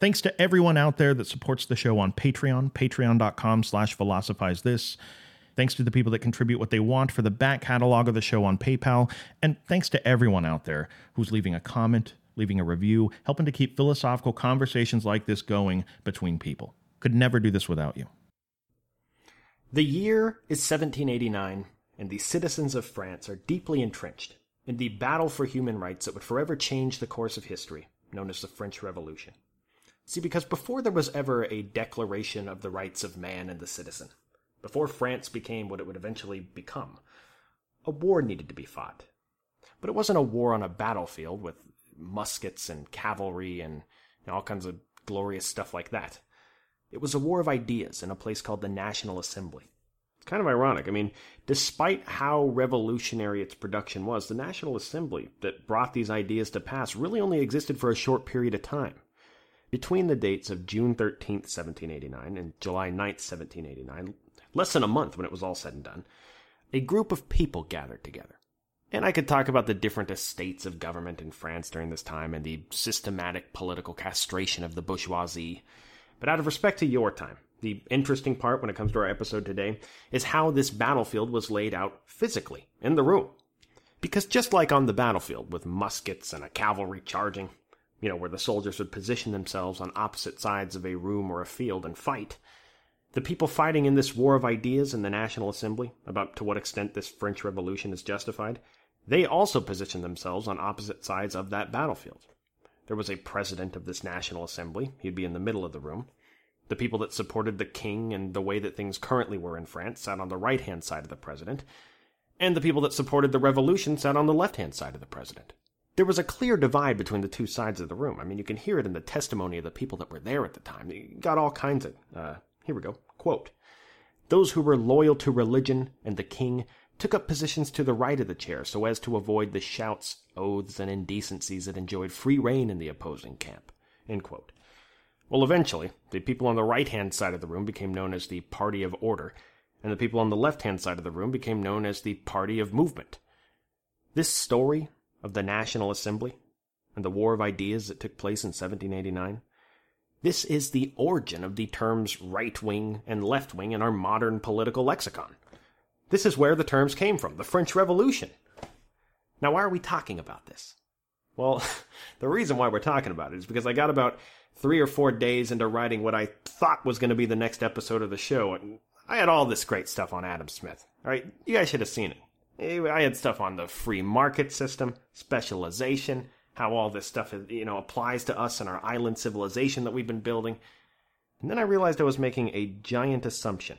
Thanks to everyone out there that supports the show on Patreon, patreon.com slash philosophize this. Thanks to the people that contribute what they want for the back catalog of the show on PayPal. And thanks to everyone out there who's leaving a comment, leaving a review, helping to keep philosophical conversations like this going between people. Could never do this without you. The year is 1789, and the citizens of France are deeply entrenched in the battle for human rights that would forever change the course of history, known as the French Revolution. See, because before there was ever a declaration of the rights of man and the citizen, before France became what it would eventually become, a war needed to be fought. But it wasn't a war on a battlefield with muskets and cavalry and you know, all kinds of glorious stuff like that. It was a war of ideas in a place called the National Assembly. It's kind of ironic. I mean, despite how revolutionary its production was, the National Assembly that brought these ideas to pass really only existed for a short period of time. Between the dates of June 13th, 1789 and July 9th, 1789, less than a month when it was all said and done, a group of people gathered together. And I could talk about the different estates of government in France during this time and the systematic political castration of the bourgeoisie. But out of respect to your time, the interesting part when it comes to our episode today is how this battlefield was laid out physically in the room. Because just like on the battlefield, with muskets and a cavalry charging, you know, where the soldiers would position themselves on opposite sides of a room or a field and fight. The people fighting in this war of ideas in the National Assembly, about to what extent this French Revolution is justified, they also positioned themselves on opposite sides of that battlefield. There was a president of this National Assembly, he'd be in the middle of the room. The people that supported the king and the way that things currently were in France sat on the right hand side of the president, and the people that supported the revolution sat on the left hand side of the president. There was a clear divide between the two sides of the room. I mean, you can hear it in the testimony of the people that were there at the time. You got all kinds of, uh, here we go, quote. Those who were loyal to religion and the king took up positions to the right of the chair so as to avoid the shouts, oaths, and indecencies that enjoyed free reign in the opposing camp. Well, eventually, the people on the right hand side of the room became known as the Party of Order, and the people on the left hand side of the room became known as the Party of Movement. This story of the National Assembly and the War of Ideas that took place in 1789. This is the origin of the terms right wing and left wing in our modern political lexicon. This is where the terms came from, the French Revolution. Now, why are we talking about this? Well, the reason why we're talking about it is because I got about three or four days into writing what I thought was going to be the next episode of the show, and I had all this great stuff on Adam Smith. All right, you guys should have seen it. I had stuff on the free market system, specialization, how all this stuff you know applies to us and our island civilization that we've been building. And then I realized I was making a giant assumption.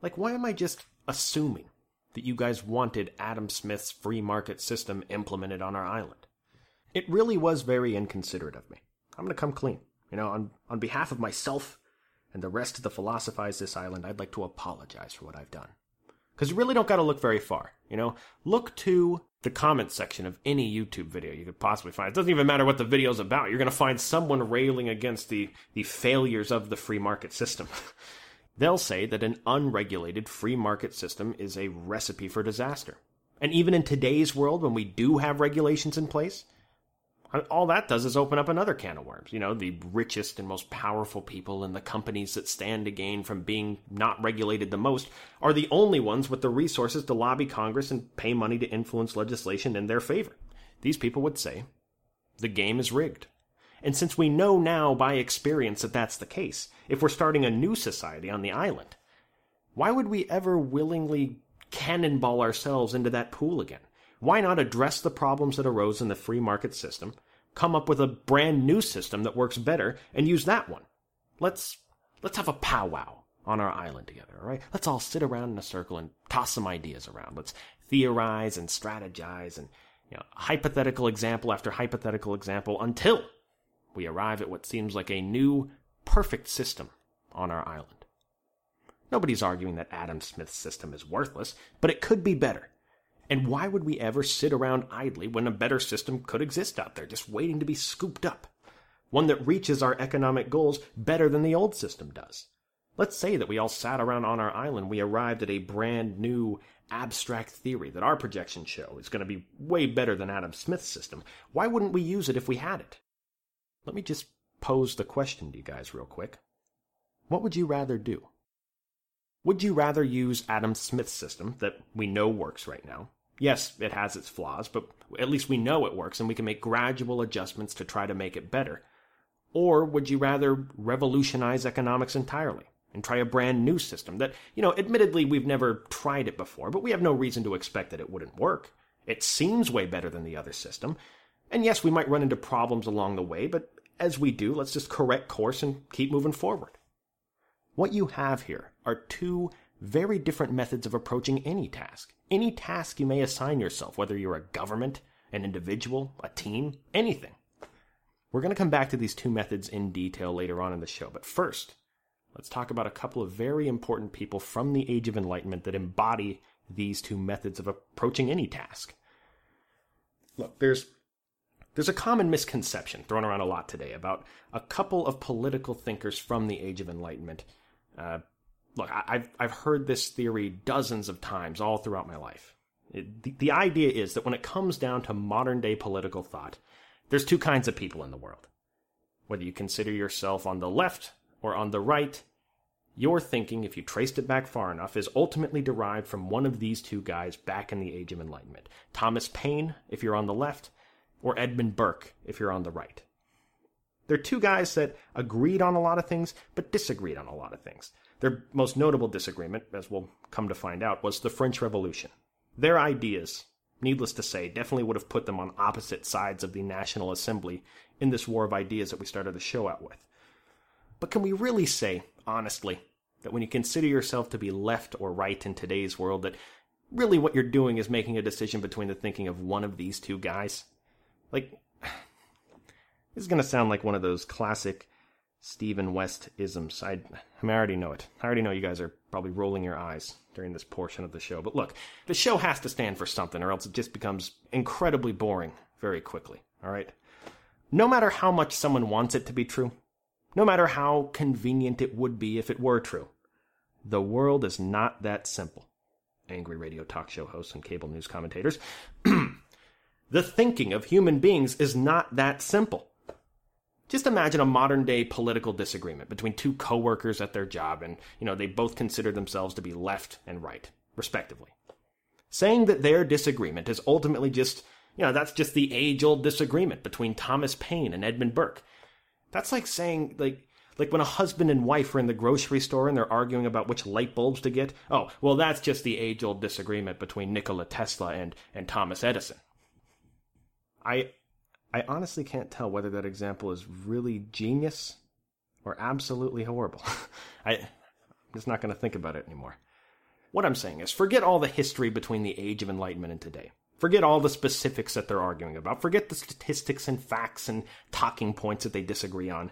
Like why am I just assuming that you guys wanted Adam Smith's free market system implemented on our island? It really was very inconsiderate of me. I'm going to come clean. You know, on on behalf of myself and the rest of the Philosophize This Island, I'd like to apologize for what I've done. Because you really don't got to look very far. You know, look to the comment section of any YouTube video you could possibly find. It doesn't even matter what the video's about. You're going to find someone railing against the, the failures of the free market system. They'll say that an unregulated free market system is a recipe for disaster. And even in today's world, when we do have regulations in place, all that does is open up another can of worms. You know, the richest and most powerful people and the companies that stand to gain from being not regulated the most are the only ones with the resources to lobby Congress and pay money to influence legislation in their favor. These people would say, the game is rigged. And since we know now by experience that that's the case, if we're starting a new society on the island, why would we ever willingly cannonball ourselves into that pool again? Why not address the problems that arose in the free market system, come up with a brand new system that works better, and use that one? Let's let's have a powwow on our island together, all right? Let's all sit around in a circle and toss some ideas around. Let's theorize and strategize and you know, hypothetical example after hypothetical example until we arrive at what seems like a new, perfect system on our island. Nobody's arguing that Adam Smith's system is worthless, but it could be better. And why would we ever sit around idly when a better system could exist out there, just waiting to be scooped up? One that reaches our economic goals better than the old system does. Let's say that we all sat around on our island, we arrived at a brand new abstract theory that our projections show is going to be way better than Adam Smith's system. Why wouldn't we use it if we had it? Let me just pose the question to you guys real quick. What would you rather do? Would you rather use Adam Smith's system that we know works right now? Yes, it has its flaws, but at least we know it works and we can make gradual adjustments to try to make it better. Or would you rather revolutionize economics entirely and try a brand new system that, you know, admittedly we've never tried it before, but we have no reason to expect that it wouldn't work? It seems way better than the other system. And yes, we might run into problems along the way, but as we do, let's just correct course and keep moving forward. What you have here are two very different methods of approaching any task. Any task you may assign yourself, whether you're a government, an individual, a team, anything. We're going to come back to these two methods in detail later on in the show, but first, let's talk about a couple of very important people from the Age of Enlightenment that embody these two methods of approaching any task. Look, there's there's a common misconception thrown around a lot today about a couple of political thinkers from the Age of Enlightenment. Uh, look, I, have I've heard this theory dozens of times all throughout my life. It, the, the idea is that when it comes down to modern day political thought, there's two kinds of people in the world. Whether you consider yourself on the left or on the right, your thinking, if you traced it back far enough, is ultimately derived from one of these two guys back in the Age of Enlightenment. Thomas Paine, if you're on the left, or Edmund Burke, if you're on the right. They're two guys that agreed on a lot of things, but disagreed on a lot of things. Their most notable disagreement, as we'll come to find out, was the French Revolution. Their ideas, needless to say, definitely would have put them on opposite sides of the National Assembly in this war of ideas that we started the show out with. But can we really say, honestly, that when you consider yourself to be left or right in today's world, that really what you're doing is making a decision between the thinking of one of these two guys? Like, this is going to sound like one of those classic Stephen West isms. I, I, already know it. I already know you guys are probably rolling your eyes during this portion of the show. But look, the show has to stand for something, or else it just becomes incredibly boring very quickly. All right? No matter how much someone wants it to be true, no matter how convenient it would be if it were true, the world is not that simple. Angry radio talk show hosts and cable news commentators. The thinking of human beings is not that simple. Just imagine a modern day political disagreement between two coworkers at their job and, you know, they both consider themselves to be left and right, respectively. Saying that their disagreement is ultimately just, you know, that's just the age old disagreement between Thomas Paine and Edmund Burke. That's like saying, like, like when a husband and wife are in the grocery store and they're arguing about which light bulbs to get. Oh, well, that's just the age old disagreement between Nikola Tesla and, and Thomas Edison. I I honestly can't tell whether that example is really genius or absolutely horrible. I, I'm just not going to think about it anymore. What I'm saying is, forget all the history between the Age of Enlightenment and today. Forget all the specifics that they're arguing about. Forget the statistics and facts and talking points that they disagree on.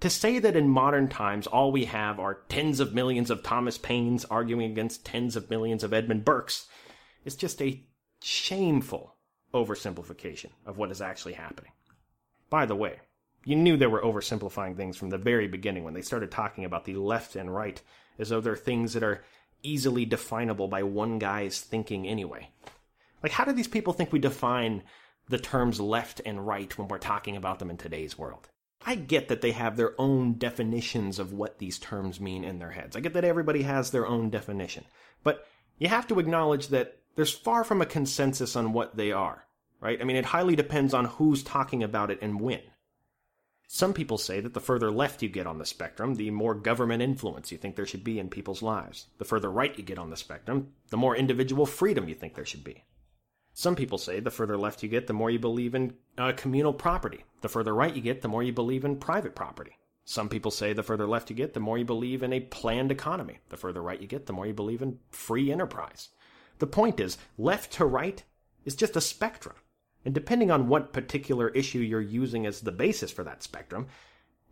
To say that in modern times all we have are tens of millions of Thomas Paines arguing against tens of millions of Edmund Burkes is just a shameful oversimplification of what is actually happening. By the way, you knew they were oversimplifying things from the very beginning when they started talking about the left and right as though they're things that are easily definable by one guy's thinking anyway. Like, how do these people think we define the terms left and right when we're talking about them in today's world? I get that they have their own definitions of what these terms mean in their heads. I get that everybody has their own definition. But you have to acknowledge that there's far from a consensus on what they are right? I mean, it highly depends on who's talking about it and when. Some people say that the further left you get on the spectrum, the more government influence you think there should be in people's lives. The further right you get on the spectrum, the more individual freedom you think there should be. Some people say the further left you get, the more you believe in uh, communal property. The further right you get, the more you believe in private property. Some people say the further left you get, the more you believe in a planned economy. The further right you get, the more you believe in free enterprise. The point is, left to right is just a spectrum. And depending on what particular issue you're using as the basis for that spectrum,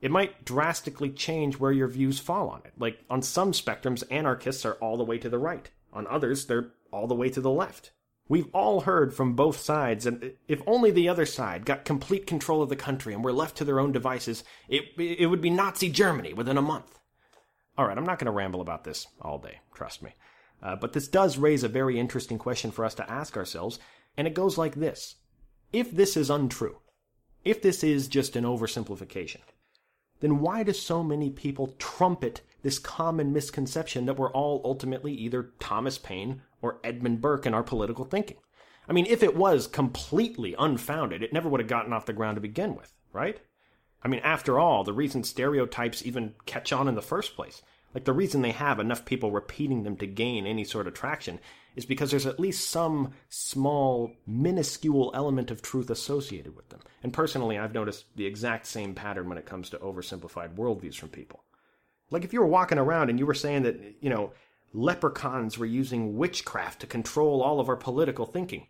it might drastically change where your views fall on it. Like on some spectrums, anarchists are all the way to the right. On others, they're all the way to the left. We've all heard from both sides, and if only the other side got complete control of the country and were left to their own devices, it, it would be Nazi Germany within a month. All right, I'm not going to ramble about this all day, trust me. Uh, but this does raise a very interesting question for us to ask ourselves, and it goes like this if this is untrue, if this is just an oversimplification, then why do so many people trumpet this common misconception that we're all ultimately either Thomas Paine or Edmund Burke in our political thinking? I mean, if it was completely unfounded, it never would have gotten off the ground to begin with, right? I mean, after all, the reason stereotypes even catch on in the first place, like the reason they have enough people repeating them to gain any sort of traction, is because there's at least some small, minuscule element of truth associated with them. And personally, I've noticed the exact same pattern when it comes to oversimplified worldviews from people. Like if you were walking around and you were saying that, you know, leprechauns were using witchcraft to control all of our political thinking,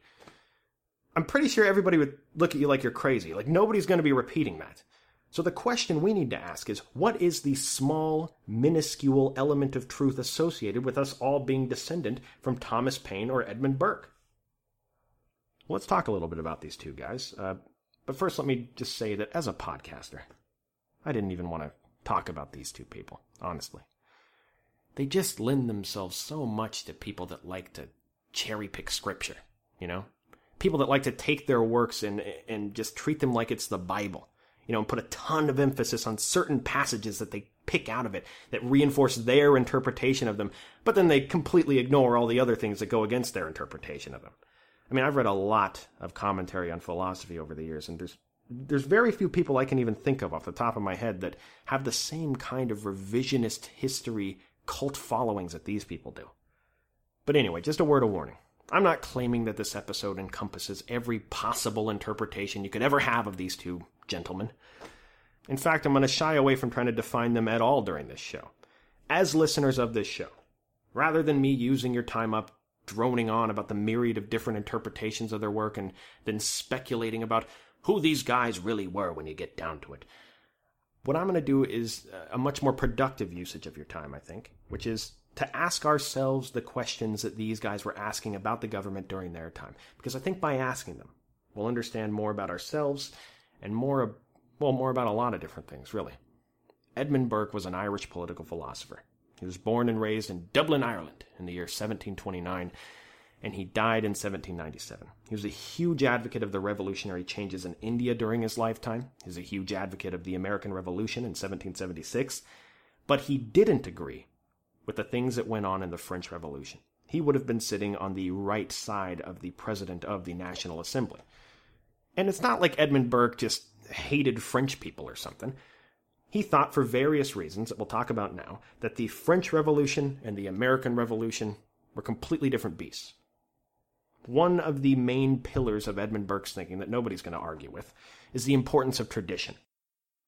I'm pretty sure everybody would look at you like you're crazy. Like nobody's going to be repeating that. So the question we need to ask is what is the small, minuscule element of truth associated with us all being descendant from Thomas Paine or Edmund Burke? Let's talk a little bit about these two guys. Uh, but first, let me just say that as a podcaster, I didn't even want to talk about these two people, honestly. They just lend themselves so much to people that like to cherry pick scripture, you know? People that like to take their works and, and just treat them like it's the Bible you know, and put a ton of emphasis on certain passages that they pick out of it that reinforce their interpretation of them, but then they completely ignore all the other things that go against their interpretation of them. I mean, I've read a lot of commentary on philosophy over the years, and there's there's very few people I can even think of off the top of my head that have the same kind of revisionist history cult followings that these people do. But anyway, just a word of warning. I'm not claiming that this episode encompasses every possible interpretation you could ever have of these two gentlemen. In fact, I'm going to shy away from trying to define them at all during this show. As listeners of this show, rather than me using your time up droning on about the myriad of different interpretations of their work and then speculating about who these guys really were when you get down to it, what I'm going to do is a much more productive usage of your time, I think, which is to ask ourselves the questions that these guys were asking about the government during their time. Because I think by asking them, we'll understand more about ourselves and more, well, more about a lot of different things, really. Edmund Burke was an Irish political philosopher. He was born and raised in Dublin, Ireland in the year 1729, and he died in 1797. He was a huge advocate of the revolutionary changes in India during his lifetime. He was a huge advocate of the American Revolution in 1776, but he didn't agree with the things that went on in the French Revolution. He would have been sitting on the right side of the president of the National Assembly. And it's not like Edmund Burke just hated French people or something. He thought, for various reasons that we'll talk about now, that the French Revolution and the American Revolution were completely different beasts. One of the main pillars of Edmund Burke's thinking that nobody's going to argue with is the importance of tradition.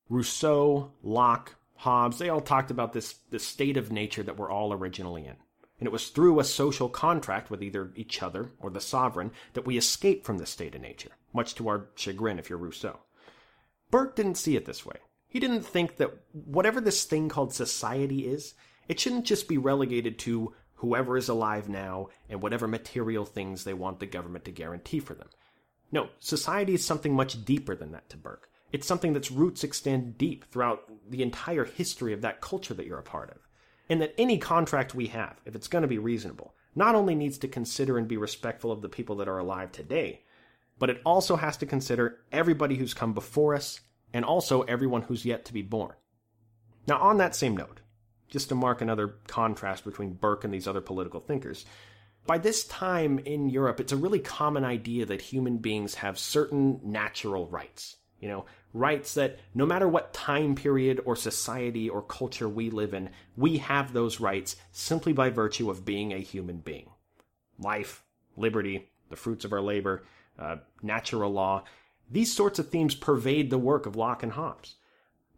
Rousseau, Locke, Hobbes, they all talked about this, this state of nature that we're all originally in. And it was through a social contract with either each other or the sovereign that we escape from this state of nature, much to our chagrin if you're Rousseau. Burke didn't see it this way. He didn't think that whatever this thing called society is, it shouldn't just be relegated to whoever is alive now and whatever material things they want the government to guarantee for them. No, society is something much deeper than that to Burke. It's something that's roots extend deep throughout the entire history of that culture that you're a part of and that any contract we have, if it's going to be reasonable, not only needs to consider and be respectful of the people that are alive today, but it also has to consider everybody who's come before us and also everyone who's yet to be born. Now, on that same note, just to mark another contrast between Burke and these other political thinkers, by this time in Europe, it's a really common idea that human beings have certain natural rights. You know, rights that no matter what time period or society or culture we live in, we have those rights simply by virtue of being a human being. Life, liberty, the fruits of our labor, uh, natural law, these sorts of themes pervade the work of Locke and Hobbes.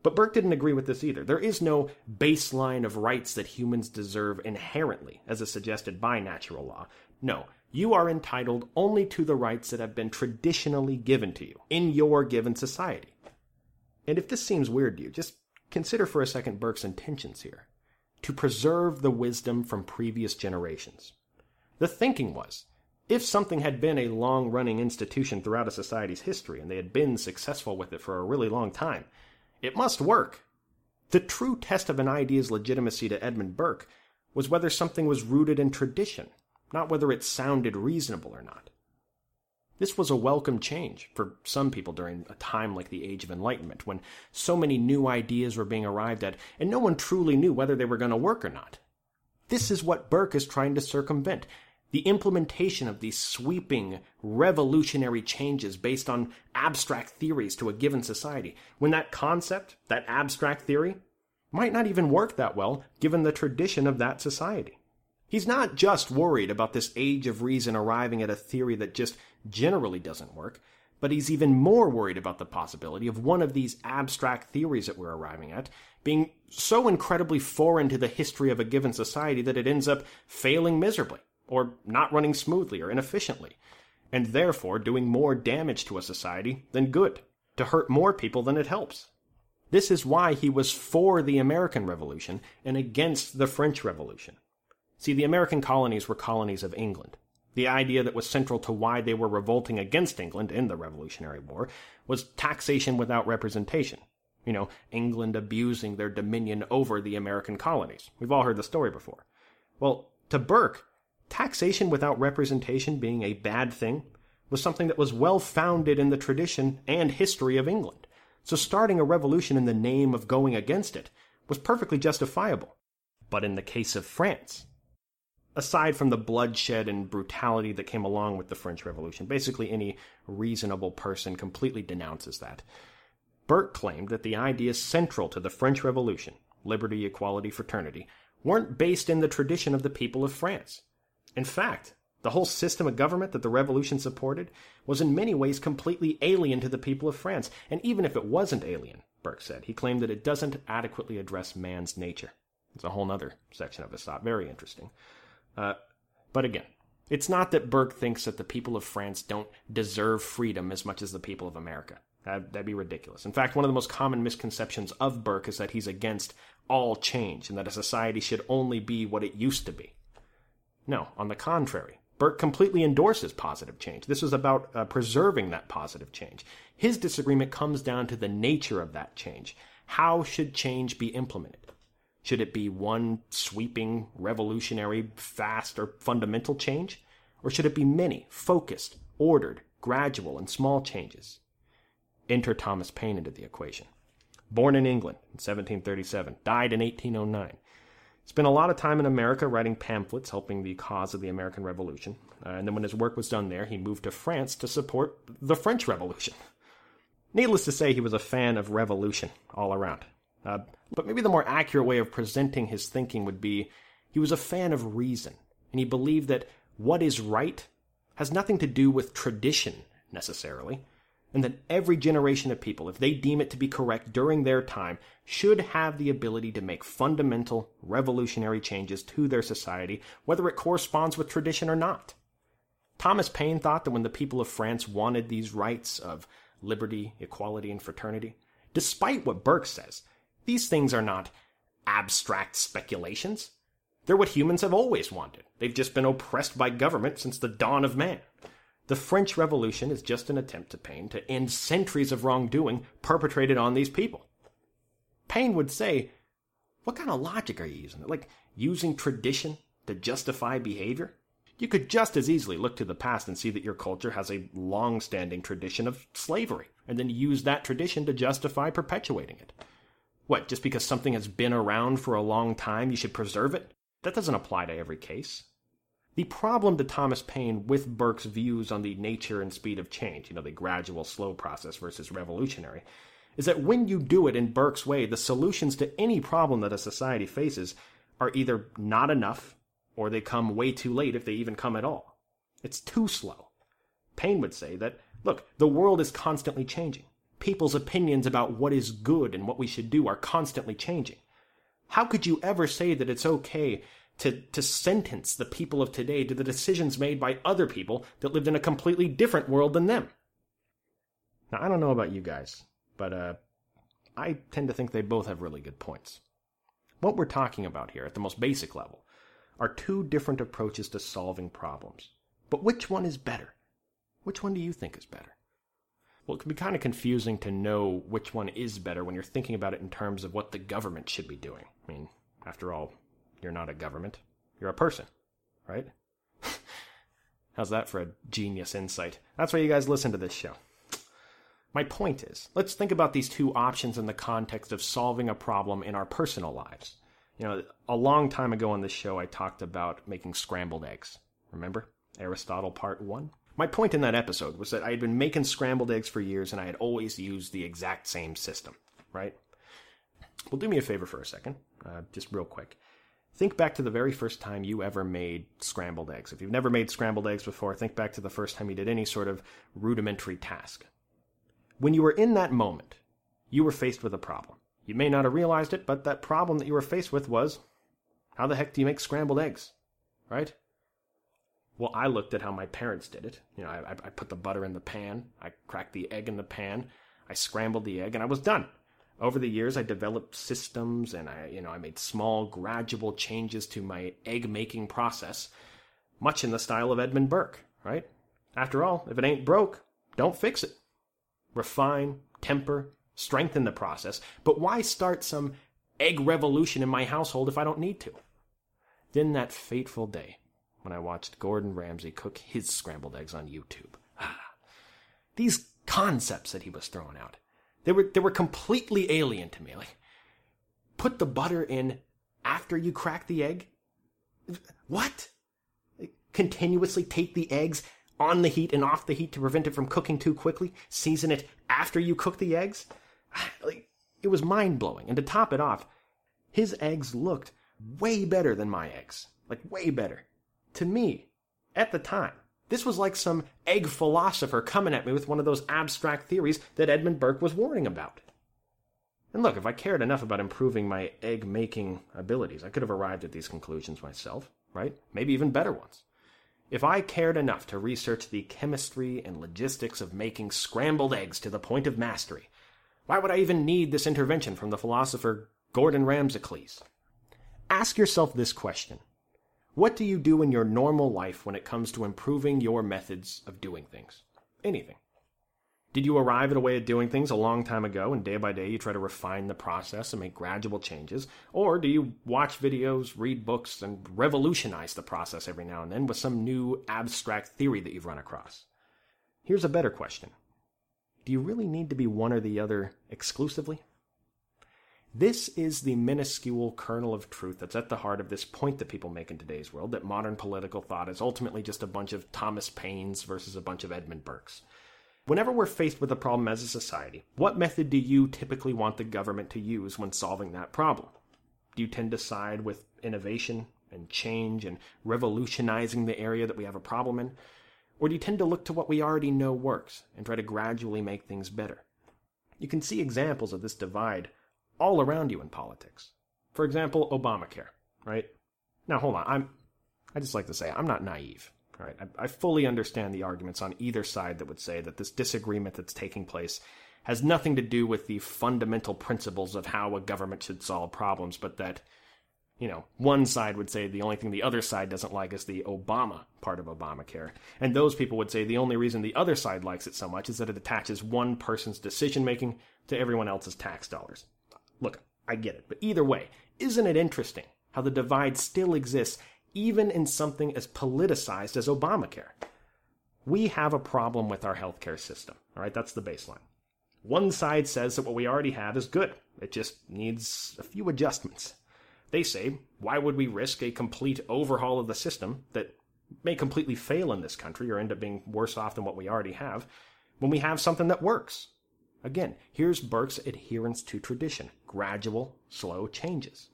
But Burke didn't agree with this either. There is no baseline of rights that humans deserve inherently, as is suggested by natural law. No, you are entitled only to the rights that have been traditionally given to you in your given society. And if this seems weird to you, just consider for a second Burke's intentions here to preserve the wisdom from previous generations. The thinking was if something had been a long running institution throughout a society's history and they had been successful with it for a really long time, it must work. The true test of an idea's legitimacy to Edmund Burke was whether something was rooted in tradition, not whether it sounded reasonable or not. This was a welcome change for some people during a time like the Age of Enlightenment, when so many new ideas were being arrived at, and no one truly knew whether they were going to work or not. This is what Burke is trying to circumvent the implementation of these sweeping, revolutionary changes based on abstract theories to a given society, when that concept, that abstract theory, might not even work that well given the tradition of that society. He's not just worried about this age of reason arriving at a theory that just generally doesn't work, but he's even more worried about the possibility of one of these abstract theories that we're arriving at being so incredibly foreign to the history of a given society that it ends up failing miserably, or not running smoothly or inefficiently, and therefore doing more damage to a society than good, to hurt more people than it helps. This is why he was for the American Revolution and against the French Revolution. See, the American colonies were colonies of England. The idea that was central to why they were revolting against England in the Revolutionary War was taxation without representation. You know, England abusing their dominion over the American colonies. We've all heard the story before. Well, to Burke, taxation without representation being a bad thing was something that was well founded in the tradition and history of England. So starting a revolution in the name of going against it was perfectly justifiable. But in the case of France, aside from the bloodshed and brutality that came along with the French Revolution, basically any reasonable person completely denounces that. Burke claimed that the ideas central to the French Revolution, liberty, equality, fraternity, weren't based in the tradition of the people of France. In fact, the whole system of government that the revolution supported was in many ways completely alien to the people of France. And even if it wasn't alien, Burke said, he claimed that it doesn't adequately address man's nature. It's a whole other section of his thought. Very interesting. Uh, but again, it's not that Burke thinks that the people of France don't deserve freedom as much as the people of America. That'd, that'd, be ridiculous. In fact, one of the most common misconceptions of Burke is that he's against all change and that a society should only be what it used to be. No, on the contrary. Burke completely endorses positive change. This is about uh, preserving that positive change. His disagreement comes down to the nature of that change. How should change be implemented? Should it be one sweeping, revolutionary, fast, or fundamental change? Or should it be many, focused, ordered, gradual, and small changes? Enter Thomas Paine into the equation. Born in England in 1737, died in 1809. Spent a lot of time in America writing pamphlets helping the cause of the American Revolution. Uh, and then when his work was done there, he moved to France to support the French Revolution. Needless to say, he was a fan of revolution all around. Uh, but maybe the more accurate way of presenting his thinking would be he was a fan of reason, and he believed that what is right has nothing to do with tradition necessarily, and that every generation of people, if they deem it to be correct during their time, should have the ability to make fundamental, revolutionary changes to their society, whether it corresponds with tradition or not. Thomas Paine thought that when the people of France wanted these rights of liberty, equality, and fraternity, despite what Burke says, these things are not abstract speculations. They're what humans have always wanted. They've just been oppressed by government since the dawn of man. The French Revolution is just an attempt to Paine to end centuries of wrongdoing perpetrated on these people. Paine would say, What kind of logic are you using? Like using tradition to justify behavior? You could just as easily look to the past and see that your culture has a long standing tradition of slavery, and then use that tradition to justify perpetuating it. What, just because something has been around for a long time, you should preserve it? That doesn't apply to every case. The problem to Thomas Paine with Burke's views on the nature and speed of change, you know, the gradual, slow process versus revolutionary, is that when you do it in Burke's way, the solutions to any problem that a society faces are either not enough or they come way too late if they even come at all. It's too slow. Paine would say that, look, the world is constantly changing. People's opinions about what is good and what we should do are constantly changing. How could you ever say that it's okay to, to sentence the people of today to the decisions made by other people that lived in a completely different world than them. Now, I don't know about you guys, but uh, I tend to think they both have really good points. What we're talking about here, at the most basic level, are two different approaches to solving problems. But which one is better? Which one do you think is better? Well, it can be kind of confusing to know which one is better when you're thinking about it in terms of what the government should be doing. I mean, after all, you're not a government. You're a person, right? How's that for a genius insight? That's why you guys listen to this show. My point is, let's think about these two options in the context of solving a problem in our personal lives. You know, a long time ago on this show, I talked about making scrambled eggs. Remember? Aristotle Part 1? My point in that episode was that I had been making scrambled eggs for years and I had always used the exact same system, right? Well, do me a favor for a second, uh, just real quick. Think back to the very first time you ever made scrambled eggs. If you've never made scrambled eggs before, think back to the first time you did any sort of rudimentary task. When you were in that moment, you were faced with a problem. You may not have realized it, but that problem that you were faced with was how the heck do you make scrambled eggs? Right? Well, I looked at how my parents did it. You know, I, I put the butter in the pan, I cracked the egg in the pan, I scrambled the egg, and I was done. Over the years, I developed systems and I, you know, I made small, gradual changes to my egg making process, much in the style of Edmund Burke, right? After all, if it ain't broke, don't fix it. Refine, temper, strengthen the process, but why start some egg revolution in my household if I don't need to? Then that fateful day when I watched Gordon Ramsay cook his scrambled eggs on YouTube. Ah, these concepts that he was throwing out they were they were completely alien to me. Like, put the butter in after you crack the egg. What? Continuously take the eggs on the heat and off the heat to prevent it from cooking too quickly. Season it after you cook the eggs. Like, it was mind blowing. And to top it off, his eggs looked way better than my eggs. Like way better. To me, at the time. This was like some egg philosopher coming at me with one of those abstract theories that Edmund Burke was warning about. And look, if I cared enough about improving my egg making abilities, I could have arrived at these conclusions myself, right? Maybe even better ones. If I cared enough to research the chemistry and logistics of making scrambled eggs to the point of mastery, why would I even need this intervention from the philosopher Gordon Ramsacles? Ask yourself this question what do you do in your normal life when it comes to improving your methods of doing things? Anything. Did you arrive at a way of doing things a long time ago and day by day you try to refine the process and make gradual changes? Or do you watch videos, read books, and revolutionize the process every now and then with some new abstract theory that you've run across? Here's a better question Do you really need to be one or the other exclusively? This is the minuscule kernel of truth that's at the heart of this point that people make in today's world that modern political thought is ultimately just a bunch of Thomas Paines versus a bunch of Edmund Burkes. Whenever we're faced with a problem as a society, what method do you typically want the government to use when solving that problem? Do you tend to side with innovation and change and revolutionizing the area that we have a problem in? Or do you tend to look to what we already know works and try to gradually make things better? You can see examples of this divide all around you in politics. For example, Obamacare, right? Now, hold on. I'm, I just like to say, I'm not naive, right? I, I fully understand the arguments on either side that would say that this disagreement that's taking place has nothing to do with the fundamental principles of how a government should solve problems, but that, you know, one side would say the only thing the other side doesn't like is the Obama part of Obamacare. And those people would say the only reason the other side likes it so much is that it attaches one person's decision making to everyone else's tax dollars. Look, I get it, but either way, isn't it interesting how the divide still exists even in something as politicized as Obamacare? We have a problem with our healthcare system, all right? That's the baseline. One side says that what we already have is good, it just needs a few adjustments. They say, why would we risk a complete overhaul of the system that may completely fail in this country or end up being worse off than what we already have when we have something that works? Again, here's Burke's adherence to tradition gradual, slow changes.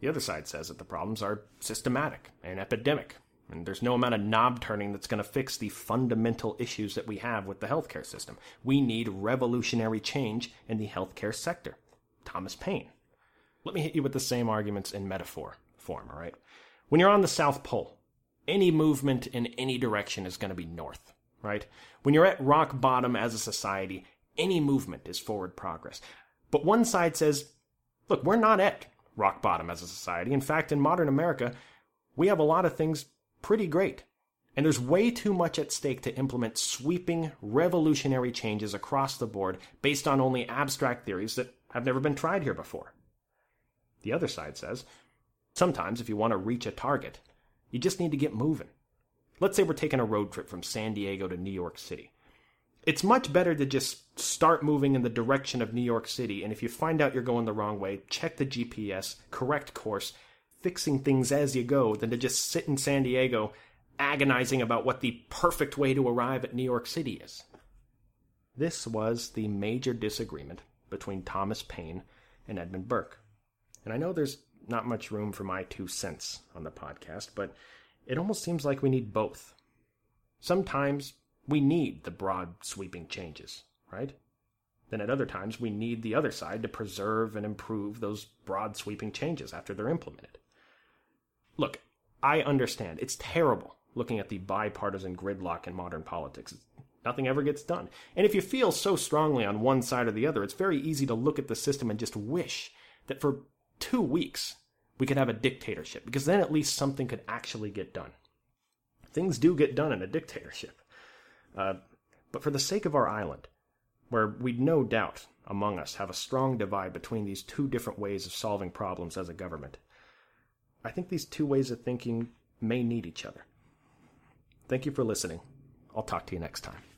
The other side says that the problems are systematic and epidemic, and there's no amount of knob turning that's going to fix the fundamental issues that we have with the healthcare system. We need revolutionary change in the healthcare sector. Thomas Paine. Let me hit you with the same arguments in metaphor form, all right? When you're on the South Pole, any movement in any direction is going to be north, right? When you're at rock bottom as a society, any movement is forward progress. But one side says, look, we're not at rock bottom as a society. In fact, in modern America, we have a lot of things pretty great. And there's way too much at stake to implement sweeping, revolutionary changes across the board based on only abstract theories that have never been tried here before. The other side says sometimes if you want to reach a target, you just need to get moving. Let's say we're taking a road trip from San Diego to New York City. It's much better to just start moving in the direction of New York City, and if you find out you're going the wrong way, check the GPS, correct course, fixing things as you go, than to just sit in San Diego agonizing about what the perfect way to arrive at New York City is. This was the major disagreement between Thomas Paine and Edmund Burke. And I know there's not much room for my two cents on the podcast, but it almost seems like we need both. Sometimes we need the broad, sweeping changes, right? Then at other times we need the other side to preserve and improve those broad, sweeping changes after they're implemented. Look, I understand. It's terrible looking at the bipartisan gridlock in modern politics. Nothing ever gets done. And if you feel so strongly on one side or the other, it's very easy to look at the system and just wish that for two weeks we could have a dictatorship, because then at least something could actually get done. Things do get done in a dictatorship. Uh, but for the sake of our island, where we'd no doubt among us have a strong divide between these two different ways of solving problems as a government, I think these two ways of thinking may need each other. Thank you for listening. I'll talk to you next time.